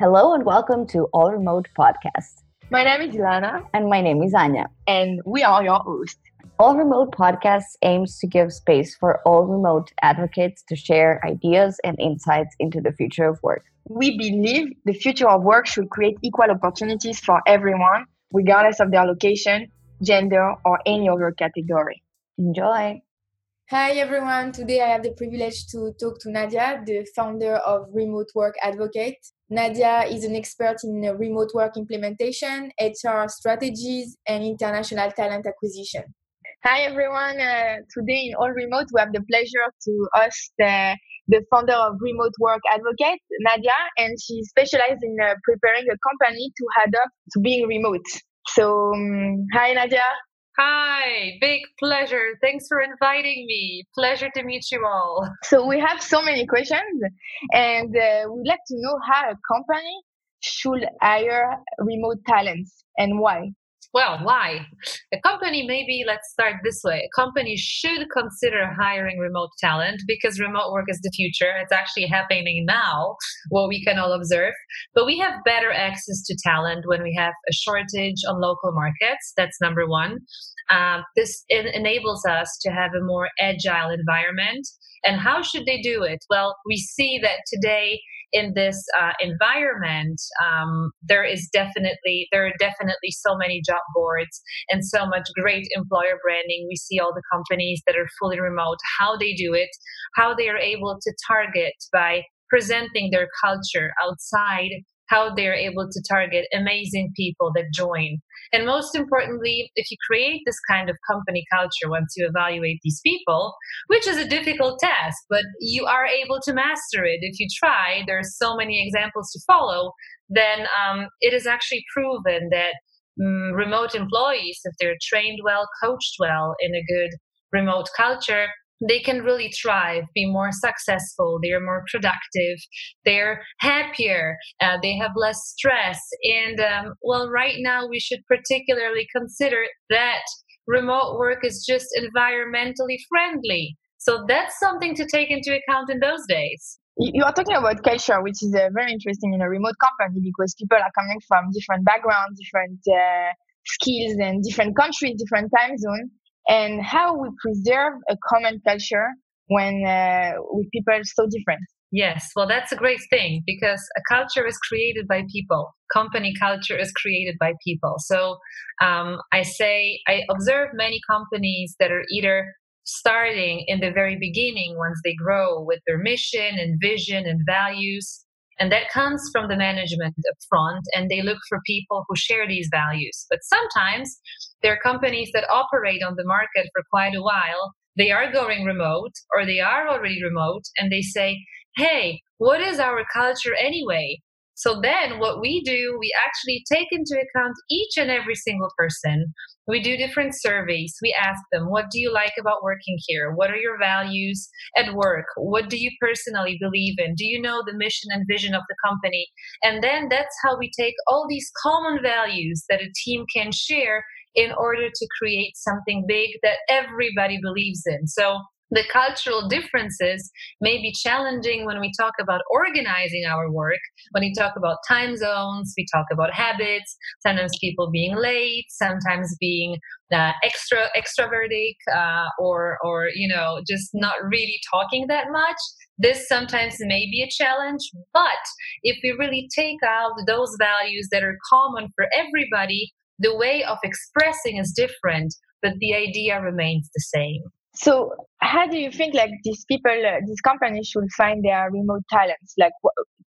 Hello and welcome to All Remote Podcast. My name is Ilana. And my name is Anya. And we are your hosts. All Remote Podcast aims to give space for all remote advocates to share ideas and insights into the future of work. We believe the future of work should create equal opportunities for everyone, regardless of their location, gender, or any other category. Enjoy. Hi everyone. Today I have the privilege to talk to Nadia, the founder of Remote Work Advocate. Nadia is an expert in remote work implementation, HR strategies, and international talent acquisition. Hi everyone. Uh, today in All Remote, we have the pleasure to host uh, the founder of Remote Work Advocate, Nadia, and she specializes in uh, preparing a company to adapt to being remote. So, um, hi Nadia. Hi, big pleasure. Thanks for inviting me. Pleasure to meet you all. So, we have so many questions, and uh, we'd like to know how a company should hire remote talents and why. Well, why? A company, maybe let's start this way. A company should consider hiring remote talent because remote work is the future. It's actually happening now, what we can all observe. But we have better access to talent when we have a shortage on local markets. That's number one. Um, this enables us to have a more agile environment. And how should they do it? Well, we see that today in this uh, environment, um, there is definitely there are definitely so many job boards and so much great employer branding. We see all the companies that are fully remote, how they do it, how they are able to target by presenting their culture outside how they're able to target amazing people that join. And most importantly, if you create this kind of company culture once you evaluate these people, which is a difficult task, but you are able to master it if you try, there are so many examples to follow, then um, it is actually proven that um, remote employees, if they're trained well, coached well in a good remote culture, they can really thrive, be more successful, they're more productive, they're happier, uh, they have less stress. And um, well, right now we should particularly consider that remote work is just environmentally friendly. So that's something to take into account in those days. You are talking about culture, which is uh, very interesting in a remote company because people are coming from different backgrounds, different uh, skills, and different countries, different time zones and how we preserve a common culture when uh, with people are so different. Yes well that's a great thing because a culture is created by people. Company culture is created by people. So um, i say i observe many companies that are either starting in the very beginning once they grow with their mission and vision and values and that comes from the management up front, and they look for people who share these values. But sometimes there are companies that operate on the market for quite a while. They are going remote or they are already remote, and they say, hey, what is our culture anyway? So then what we do, we actually take into account each and every single person. We do different surveys. We ask them, what do you like about working here? What are your values at work? What do you personally believe in? Do you know the mission and vision of the company? And then that's how we take all these common values that a team can share in order to create something big that everybody believes in. So the cultural differences may be challenging when we talk about organizing our work. When we talk about time zones we talk about habits sometimes people being late sometimes being uh, extra extrovertic uh, or or you know just not really talking that much. This sometimes may be a challenge but if we really take out those values that are common for everybody the way of expressing is different but the idea remains the same so, how do you think like these people, uh, these companies should find their remote talents? Like,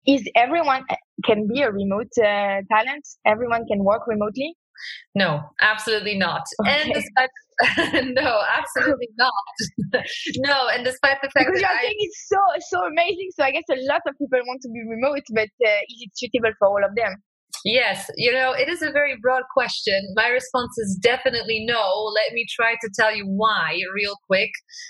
is everyone uh, can be a remote uh, talent? Everyone can work remotely? No, absolutely not. Okay. And despite no, absolutely not. no, and despite the fact because that you're I, it's so so amazing, so I guess a lot of people want to be remote, but uh, is it suitable for all of them? Yes, you know, it is a very broad question. My response is definitely no. Let me try to tell you why real quick.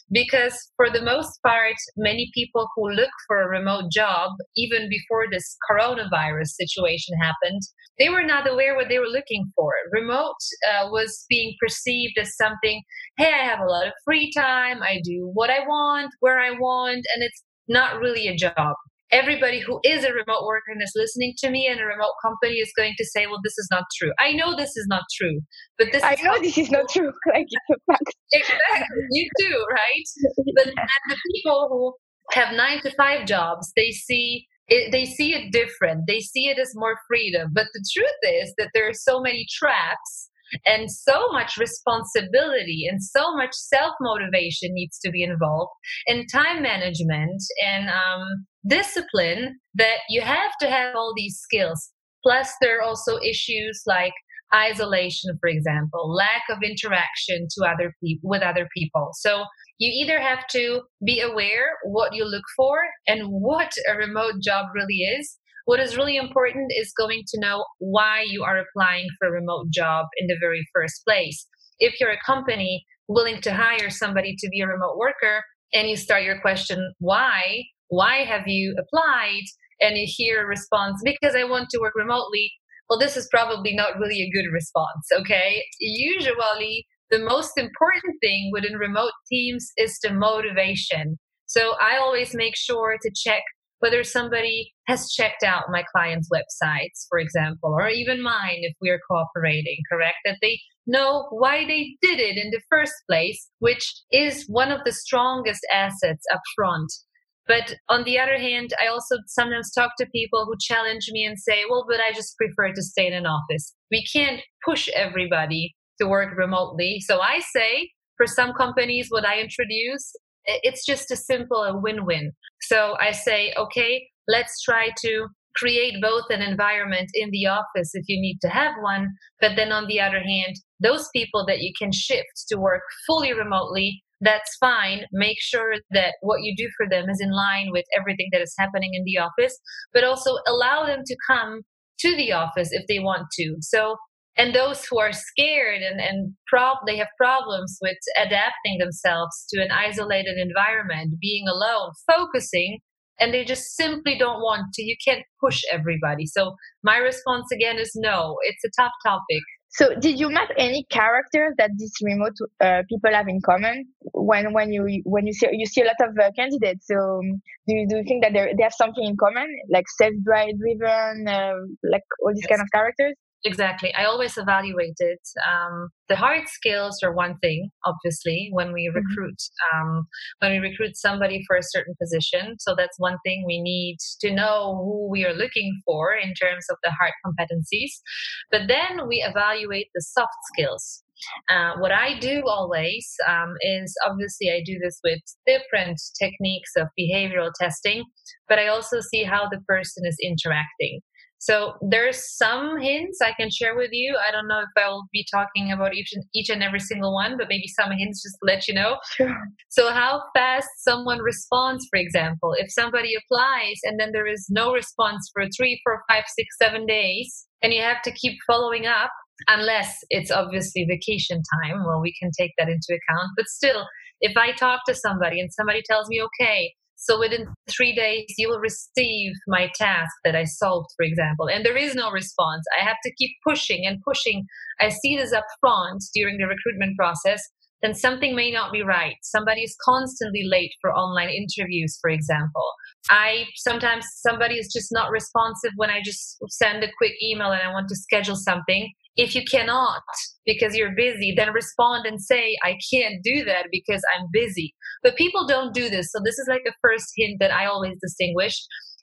Because for the most part, many people who look for a remote job, even before this coronavirus situation happened, they were not aware what they were looking for. Remote uh, was being perceived as something, hey, I have a lot of free time, I do what I want, where I want, and it's not really a job everybody who is a remote worker and is listening to me and a remote company is going to say, well, this is not true. I know this is not true, but this I know this is not true. like it's a fact. Exactly. you too, right? But the people who have nine to five jobs, they see it, they see it different. They see it as more freedom. But the truth is that there are so many traps and so much responsibility and so much self motivation needs to be involved and time management and um, discipline that you have to have all these skills. Plus, there are also issues like isolation, for example, lack of interaction to other people with other people. So you either have to be aware what you look for and what a remote job really is. What is really important is going to know why you are applying for a remote job in the very first place. If you're a company willing to hire somebody to be a remote worker and you start your question, why? Why have you applied? And you hear a response, because I want to work remotely. Well, this is probably not really a good response, okay? Usually, the most important thing within remote teams is the motivation. So I always make sure to check whether somebody has checked out my client's websites, for example, or even mine if we are cooperating, correct? That they know why they did it in the first place, which is one of the strongest assets up front. But on the other hand, I also sometimes talk to people who challenge me and say, well, but I just prefer to stay in an office. We can't push everybody to work remotely. So I say for some companies, what I introduce, it's just a simple a win-win. So I say, okay, let's try to create both an environment in the office if you need to have one, but then on the other hand, those people that you can shift to work fully remotely, that's fine. Make sure that what you do for them is in line with everything that is happening in the office, but also allow them to come to the office if they want to. So and those who are scared and, and prob- they have problems with adapting themselves to an isolated environment being alone focusing and they just simply don't want to. You can't push everybody. So my response again is no. It's a tough topic. So did you map any characters that these remote uh, people have in common when when you when you see you see a lot of uh, candidates? So um, do you, do you think that they have something in common? Like self-driven uh, like all these yes. kind of characters Exactly. I always evaluate it. Um, the hard skills are one thing, obviously, when we mm-hmm. recruit. Mm-hmm. Um, when we recruit somebody for a certain position, so that's one thing we need to know who we are looking for in terms of the hard competencies. But then we evaluate the soft skills. Uh, what I do always um, is obviously I do this with different techniques of behavioral testing, but I also see how the person is interacting. So there's some hints I can share with you. I don't know if I will be talking about each and, each and every single one, but maybe some hints just to let you know. Sure. So how fast someone responds, for example, if somebody applies and then there is no response for three, four, five, six, seven days, and you have to keep following up, unless it's obviously vacation time. Well, we can take that into account. But still, if I talk to somebody and somebody tells me, okay, so within three days, you will receive my task that I solved, for example, and there is no response. I have to keep pushing and pushing. I see this up front during the recruitment process. Then something may not be right. Somebody is constantly late for online interviews, for example. I sometimes somebody is just not responsive when I just send a quick email and I want to schedule something if you cannot because you're busy, then respond and say, I can't do that because I'm busy. But people don't do this. So this is like a first hint that I always distinguish.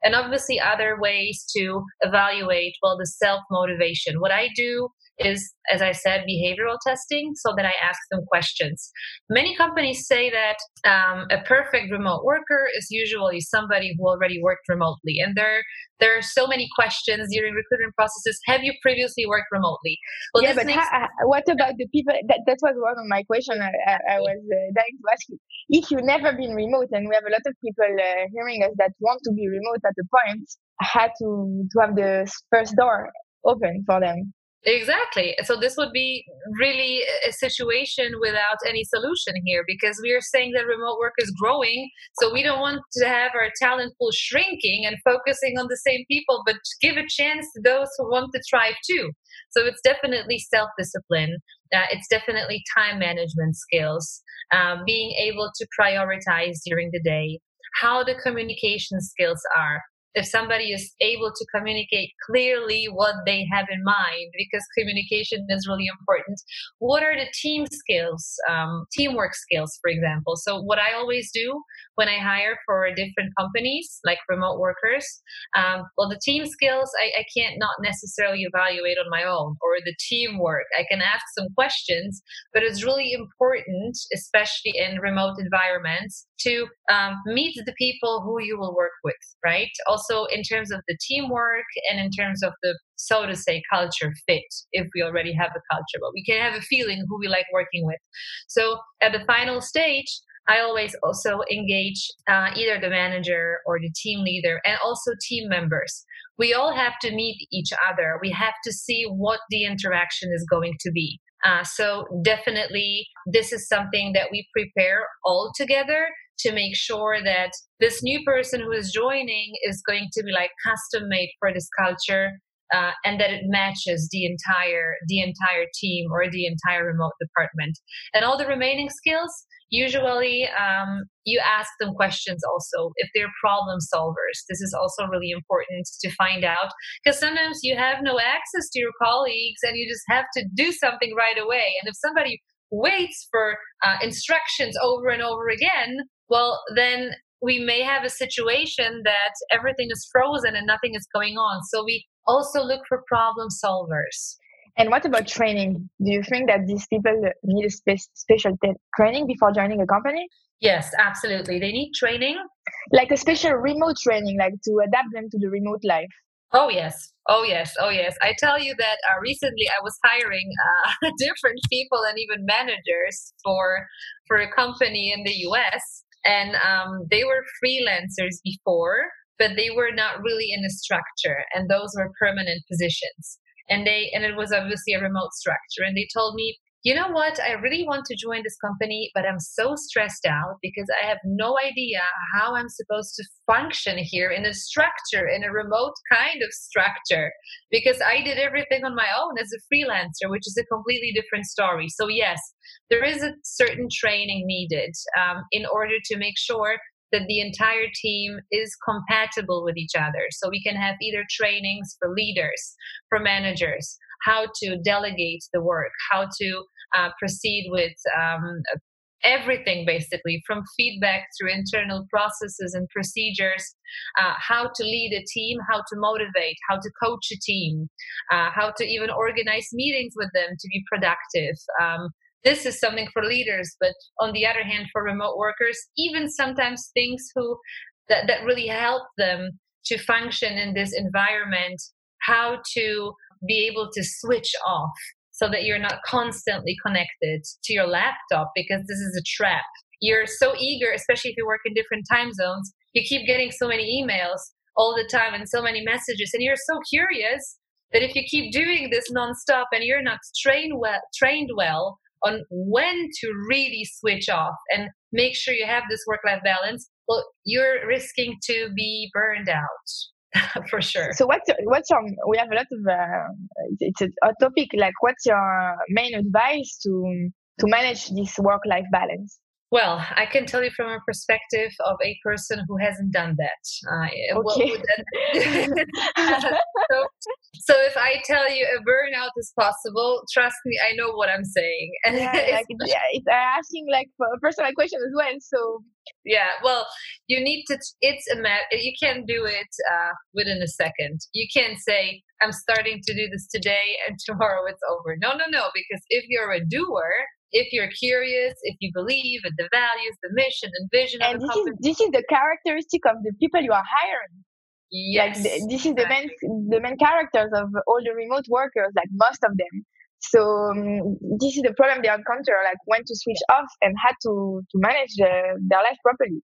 And obviously, other ways to evaluate, well, the self motivation. What I do is, as I said, behavioral testing so that I ask them questions. Many companies say that um, a perfect remote worker is usually somebody who already worked remotely. And there, there are so many questions during recruitment processes. Have you previously worked remotely? Well, yeah, but makes- ha- what about the people? That, that was one of my questions I, I, I was uh, dying to ask you. If you've never been remote, and we have a lot of people uh, hearing us that want to be remote at the point, had to, to have the first door open for them. Exactly. So this would be really a situation without any solution here because we are saying that remote work is growing. So we don't want to have our talent pool shrinking and focusing on the same people, but give a chance to those who want to thrive too. So it's definitely self discipline. Uh, it's definitely time management skills, uh, being able to prioritize during the day, how the communication skills are, if somebody is able to communicate clearly what they have in mind, because communication is really important. What are the team skills, um, teamwork skills, for example? So, what I always do when I hire for different companies, like remote workers, um, well, the team skills I, I can't not necessarily evaluate on my own, or the teamwork. I can ask some questions, but it's really important, especially in remote environments, to um, meet the people who you will work with, right? Also, in terms of the teamwork and in terms of the, so to say, culture fit, if we already have a culture, but we can have a feeling who we like working with. So, at the final stage, I always also engage uh, either the manager or the team leader and also team members. We all have to meet each other. We have to see what the interaction is going to be. Uh, so definitely, this is something that we prepare all together to make sure that this new person who is joining is going to be like custom made for this culture uh, and that it matches the entire the entire team or the entire remote department. And all the remaining skills usually um, you ask them questions also. If they're problem solvers this is also really important to find out because sometimes you have no access to your colleagues and you just have to do something right away. And if somebody waits for uh, instructions over and over again well, then we may have a situation that everything is frozen and nothing is going on. So we also look for problem solvers. And what about training? Do you think that these people need a spe- special t- training before joining a company? Yes, absolutely. They need training. Like a special remote training, like to adapt them to the remote life. Oh yes, oh yes, oh yes. I tell you that uh, recently I was hiring uh, different people and even managers for for a company in the U.S and um, they were freelancers before but they were not really in a structure and those were permanent positions. And they and it was obviously a remote structure. And they told me you know what i really want to join this company but i'm so stressed out because i have no idea how i'm supposed to function here in a structure in a remote kind of structure because i did everything on my own as a freelancer which is a completely different story so yes there is a certain training needed um, in order to make sure that the entire team is compatible with each other. So we can have either trainings for leaders, for managers, how to delegate the work, how to uh, proceed with um, everything basically from feedback through internal processes and procedures uh, how to lead a team how to motivate how to coach a team uh, how to even organize meetings with them to be productive. Um, this is something for leaders but on the other hand for remote workers even sometimes things who that, that really help them to function in this environment how to be able to switch off so that you're not constantly connected to your laptop because this is a trap. You're so eager especially if you work in different time zones you keep getting so many emails all the time and so many messages and you're so curious that if you keep doing this nonstop and you're not trained well trained well on when to really switch off and make sure you have this work life balance, well, you're risking to be burned out for sure. So what's your, what's your we have a lot of uh, it's a, a topic like what's your main advice to to manage this work life balance? Well, I can tell you from a perspective of a person who hasn't done that. Uh, okay. That so, so, if I tell you a burnout is possible, trust me, I know what I'm saying. And yeah, like, yeah, it's asking like a personal question as well. So yeah, well, you need to. It's a matter. You can't do it uh, within a second. You can't say I'm starting to do this today and tomorrow it's over. No, no, no. Because if you're a doer, if you're curious, if you believe in the values, the mission and vision and this company. Is, this is the characteristic of the people you are hiring. Yes. Like this is the main the main characters of all the remote workers, like most of them. So um, this is the problem they encounter, like when to switch off and how to to manage uh, their life properly.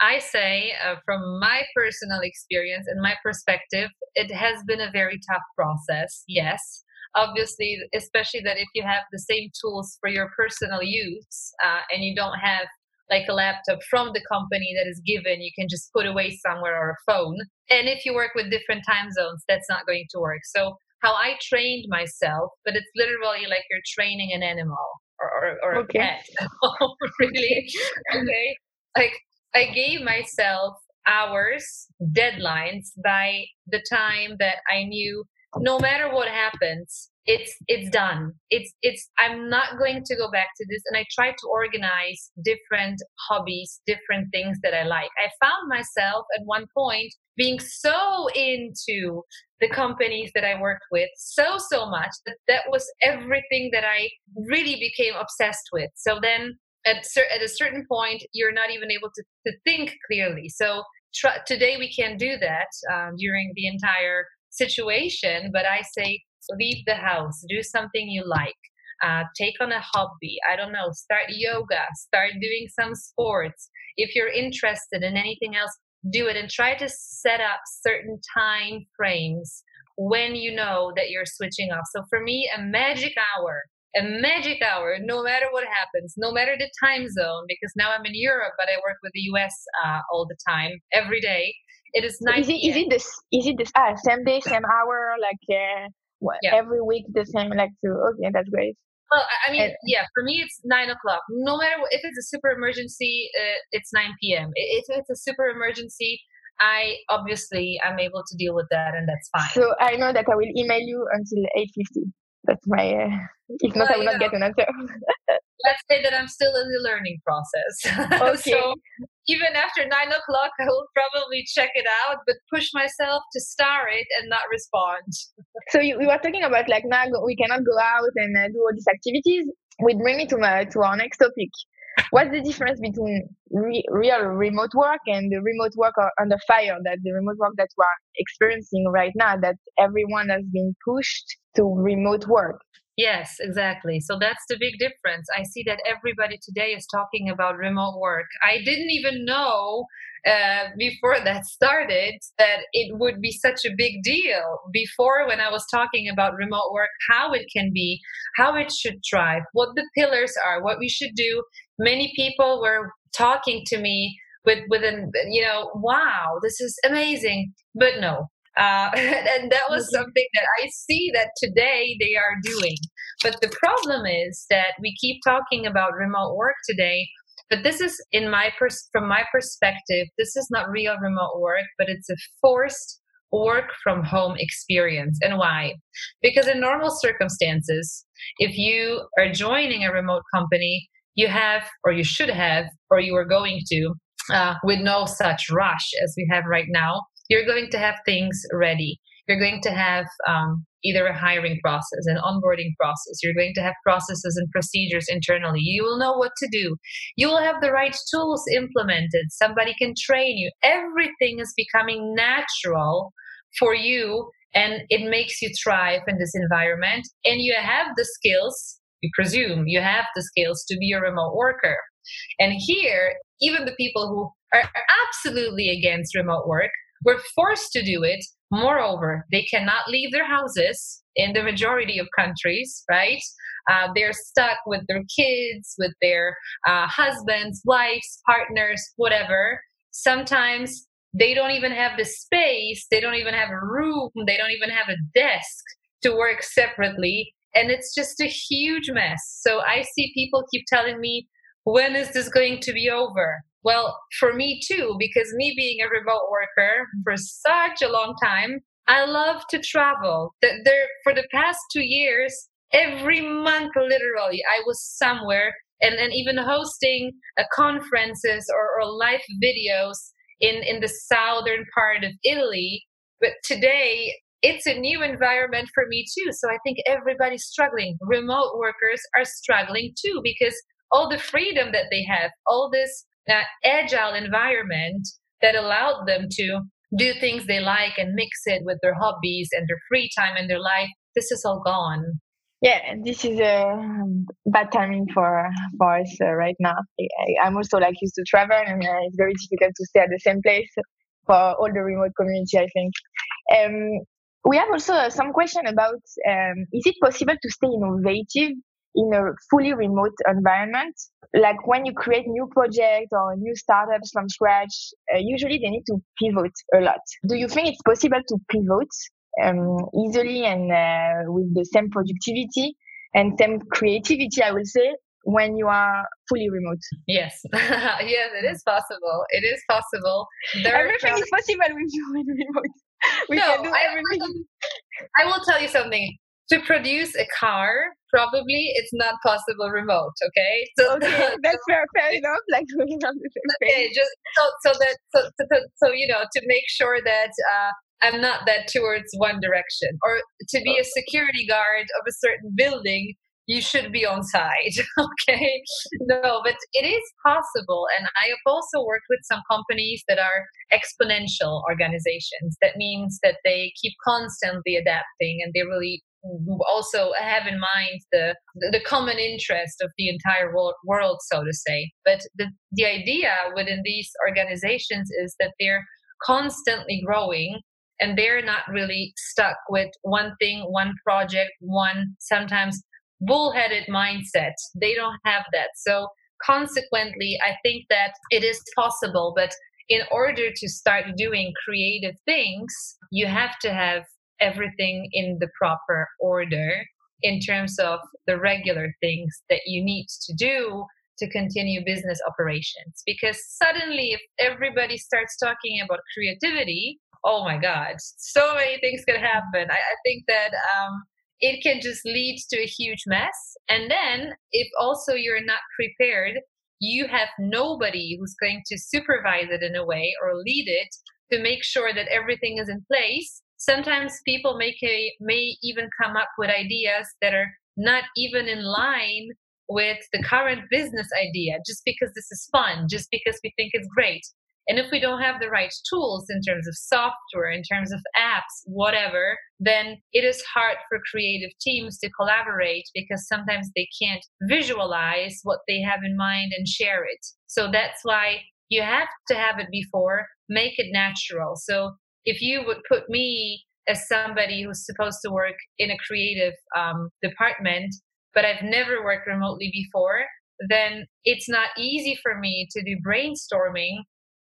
I say, uh, from my personal experience and my perspective, it has been a very tough process. Yes, obviously, especially that if you have the same tools for your personal use uh, and you don't have like a laptop from the company that is given, you can just put away somewhere or a phone. And if you work with different time zones, that's not going to work. So, how I trained myself, but it's literally like you're training an animal or, or, or okay. a pet. really? okay. Like, I gave myself hours, deadlines by the time that I knew no matter what happens, it's it's done. It's it's i'm not going to go back to this and i try to organize different hobbies different things that i like. I found myself at one point being so into the companies that i worked with so so much that that was everything that i really became obsessed with. So then at, at a certain point you're not even able to, to think clearly. So tr- today we can do that um, during the entire situation but i say leave the house, do something you like, uh, take on a hobby. I don't know, start yoga, start doing some sports. If you're interested in anything else, do it and try to set up certain time frames when you know that you're switching off. So for me, a magic hour, a magic hour, no matter what happens, no matter the time zone, because now I'm in Europe, but I work with the US uh, all the time, every day. It is nine. Is it, is it this? Is it this? Ah, same day, same hour, like uh, yeah. every week the same like to okay that's great well i mean yeah for me it's nine o'clock no matter what, if it's a super emergency uh, it's 9 p.m if it's a super emergency i obviously i'm able to deal with that and that's fine so i know that i will email you until 8.50 that's my uh, if not well, i will not know. get an answer let's say that I'm still in the learning process. Okay. so even after nine o'clock, I will probably check it out, but push myself to start it and not respond. so you, we were talking about like now we cannot go out and uh, do all these activities. Which bring me to my to our next topic. What's the difference between re- real remote work and the remote work under fire that the remote work that we're experiencing right now that everyone has been pushed to remote work? Yes, exactly. So that's the big difference. I see that everybody today is talking about remote work. I didn't even know uh, before that started that it would be such a big deal. Before, when I was talking about remote work, how it can be, how it should thrive, what the pillars are, what we should do, many people were talking to me with with an you know wow this is amazing but no uh, and that was something that I see that today they are doing. But the problem is that we keep talking about remote work today, but this is in my pers- from my perspective, this is not real remote work, but it's a forced work from home experience. And why? Because in normal circumstances, if you are joining a remote company, you have, or you should have, or you are going to, uh, with no such rush as we have right now, you're going to have things ready. You're going to have um, either a hiring process, an onboarding process. You're going to have processes and procedures internally. You will know what to do. You will have the right tools implemented. Somebody can train you. Everything is becoming natural for you and it makes you thrive in this environment. And you have the skills, you presume you have the skills to be a remote worker. And here, even the people who are absolutely against remote work were forced to do it. Moreover, they cannot leave their houses in the majority of countries, right? Uh, they're stuck with their kids, with their uh, husbands, wives, partners, whatever. Sometimes they don't even have the space, they don't even have a room, they don't even have a desk to work separately. And it's just a huge mess. So I see people keep telling me, when is this going to be over? Well, for me too, because me being a remote worker for such a long time, I love to travel. There, for the past two years, every month, literally, I was somewhere and, and even hosting uh, conferences or, or live videos in, in the southern part of Italy. But today, it's a new environment for me too. So I think everybody's struggling. Remote workers are struggling too because all the freedom that they have, all this uh, agile environment that allowed them to do things they like and mix it with their hobbies and their free time and their life. This is all gone. Yeah this is a bad timing for for us uh, right now. I, am also like used to travel and uh, it's very difficult to stay at the same place for all the remote community i think. Um, we have also some question about um, is it possible to stay innovative in a fully remote environment. Like when you create new projects or new startups from scratch, uh, usually they need to pivot a lot. Do you think it's possible to pivot um, easily and uh, with the same productivity and same creativity, I will say, when you are fully remote? Yes, yes, it is possible. It is possible. There everything is possible with you in remote. We no, can do everything. I, I will tell you something to produce a car probably it's not possible remote okay? So okay, that's fair, fair enough like we're on the same okay just so, so that so, so, so you know to make sure that uh, i'm not that towards one direction or to be a security guard of a certain building you should be on site okay? No but it is possible and i have also worked with some companies that are exponential organizations. That means that they keep constantly adapting and they really also have in mind the the common interest of the entire world, so to say. But the the idea within these organizations is that they're constantly growing and they're not really stuck with one thing, one project, one sometimes bullheaded mindset. They don't have that. So consequently, I think that it is possible, but in order to start doing creative things, you have to have everything in the proper order in terms of the regular things that you need to do to continue business operations. Because suddenly, if everybody starts talking about creativity, oh my God, so many things can happen. I, I think that um, it can just lead to a huge mess. And then, if also you're not prepared, you have nobody who's going to supervise it in a way or lead it to make sure that everything is in place sometimes people may even come up with ideas that are not even in line with the current business idea just because this is fun just because we think it's great. And if we don't have the right tools in terms of software in terms of apps whatever then it is hard for creative teams to collaborate because sometimes they can't visualize what they have in mind and share it. So that's why you have to have it before. Make it natural. So if you would put me as somebody who's supposed to work in a creative um, department, but I've never worked remotely before, then it's not easy for me to do brainstorming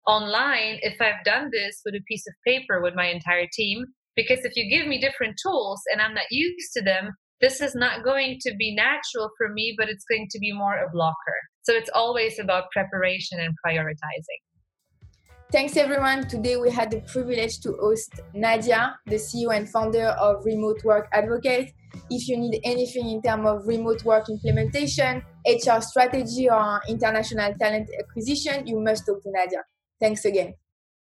online if I've done this with a piece of paper with my entire team. Because if you give me different tools and I'm not used to them, this is not going to be natural for me, but it's going to be more a blocker. So it's always about preparation and prioritizing. Thanks everyone. Today we had the privilege to host Nadia, the CEO and founder of Remote Work Advocate. If you need anything in terms of remote work implementation, HR strategy, or international talent acquisition, you must talk to Nadia. Thanks again.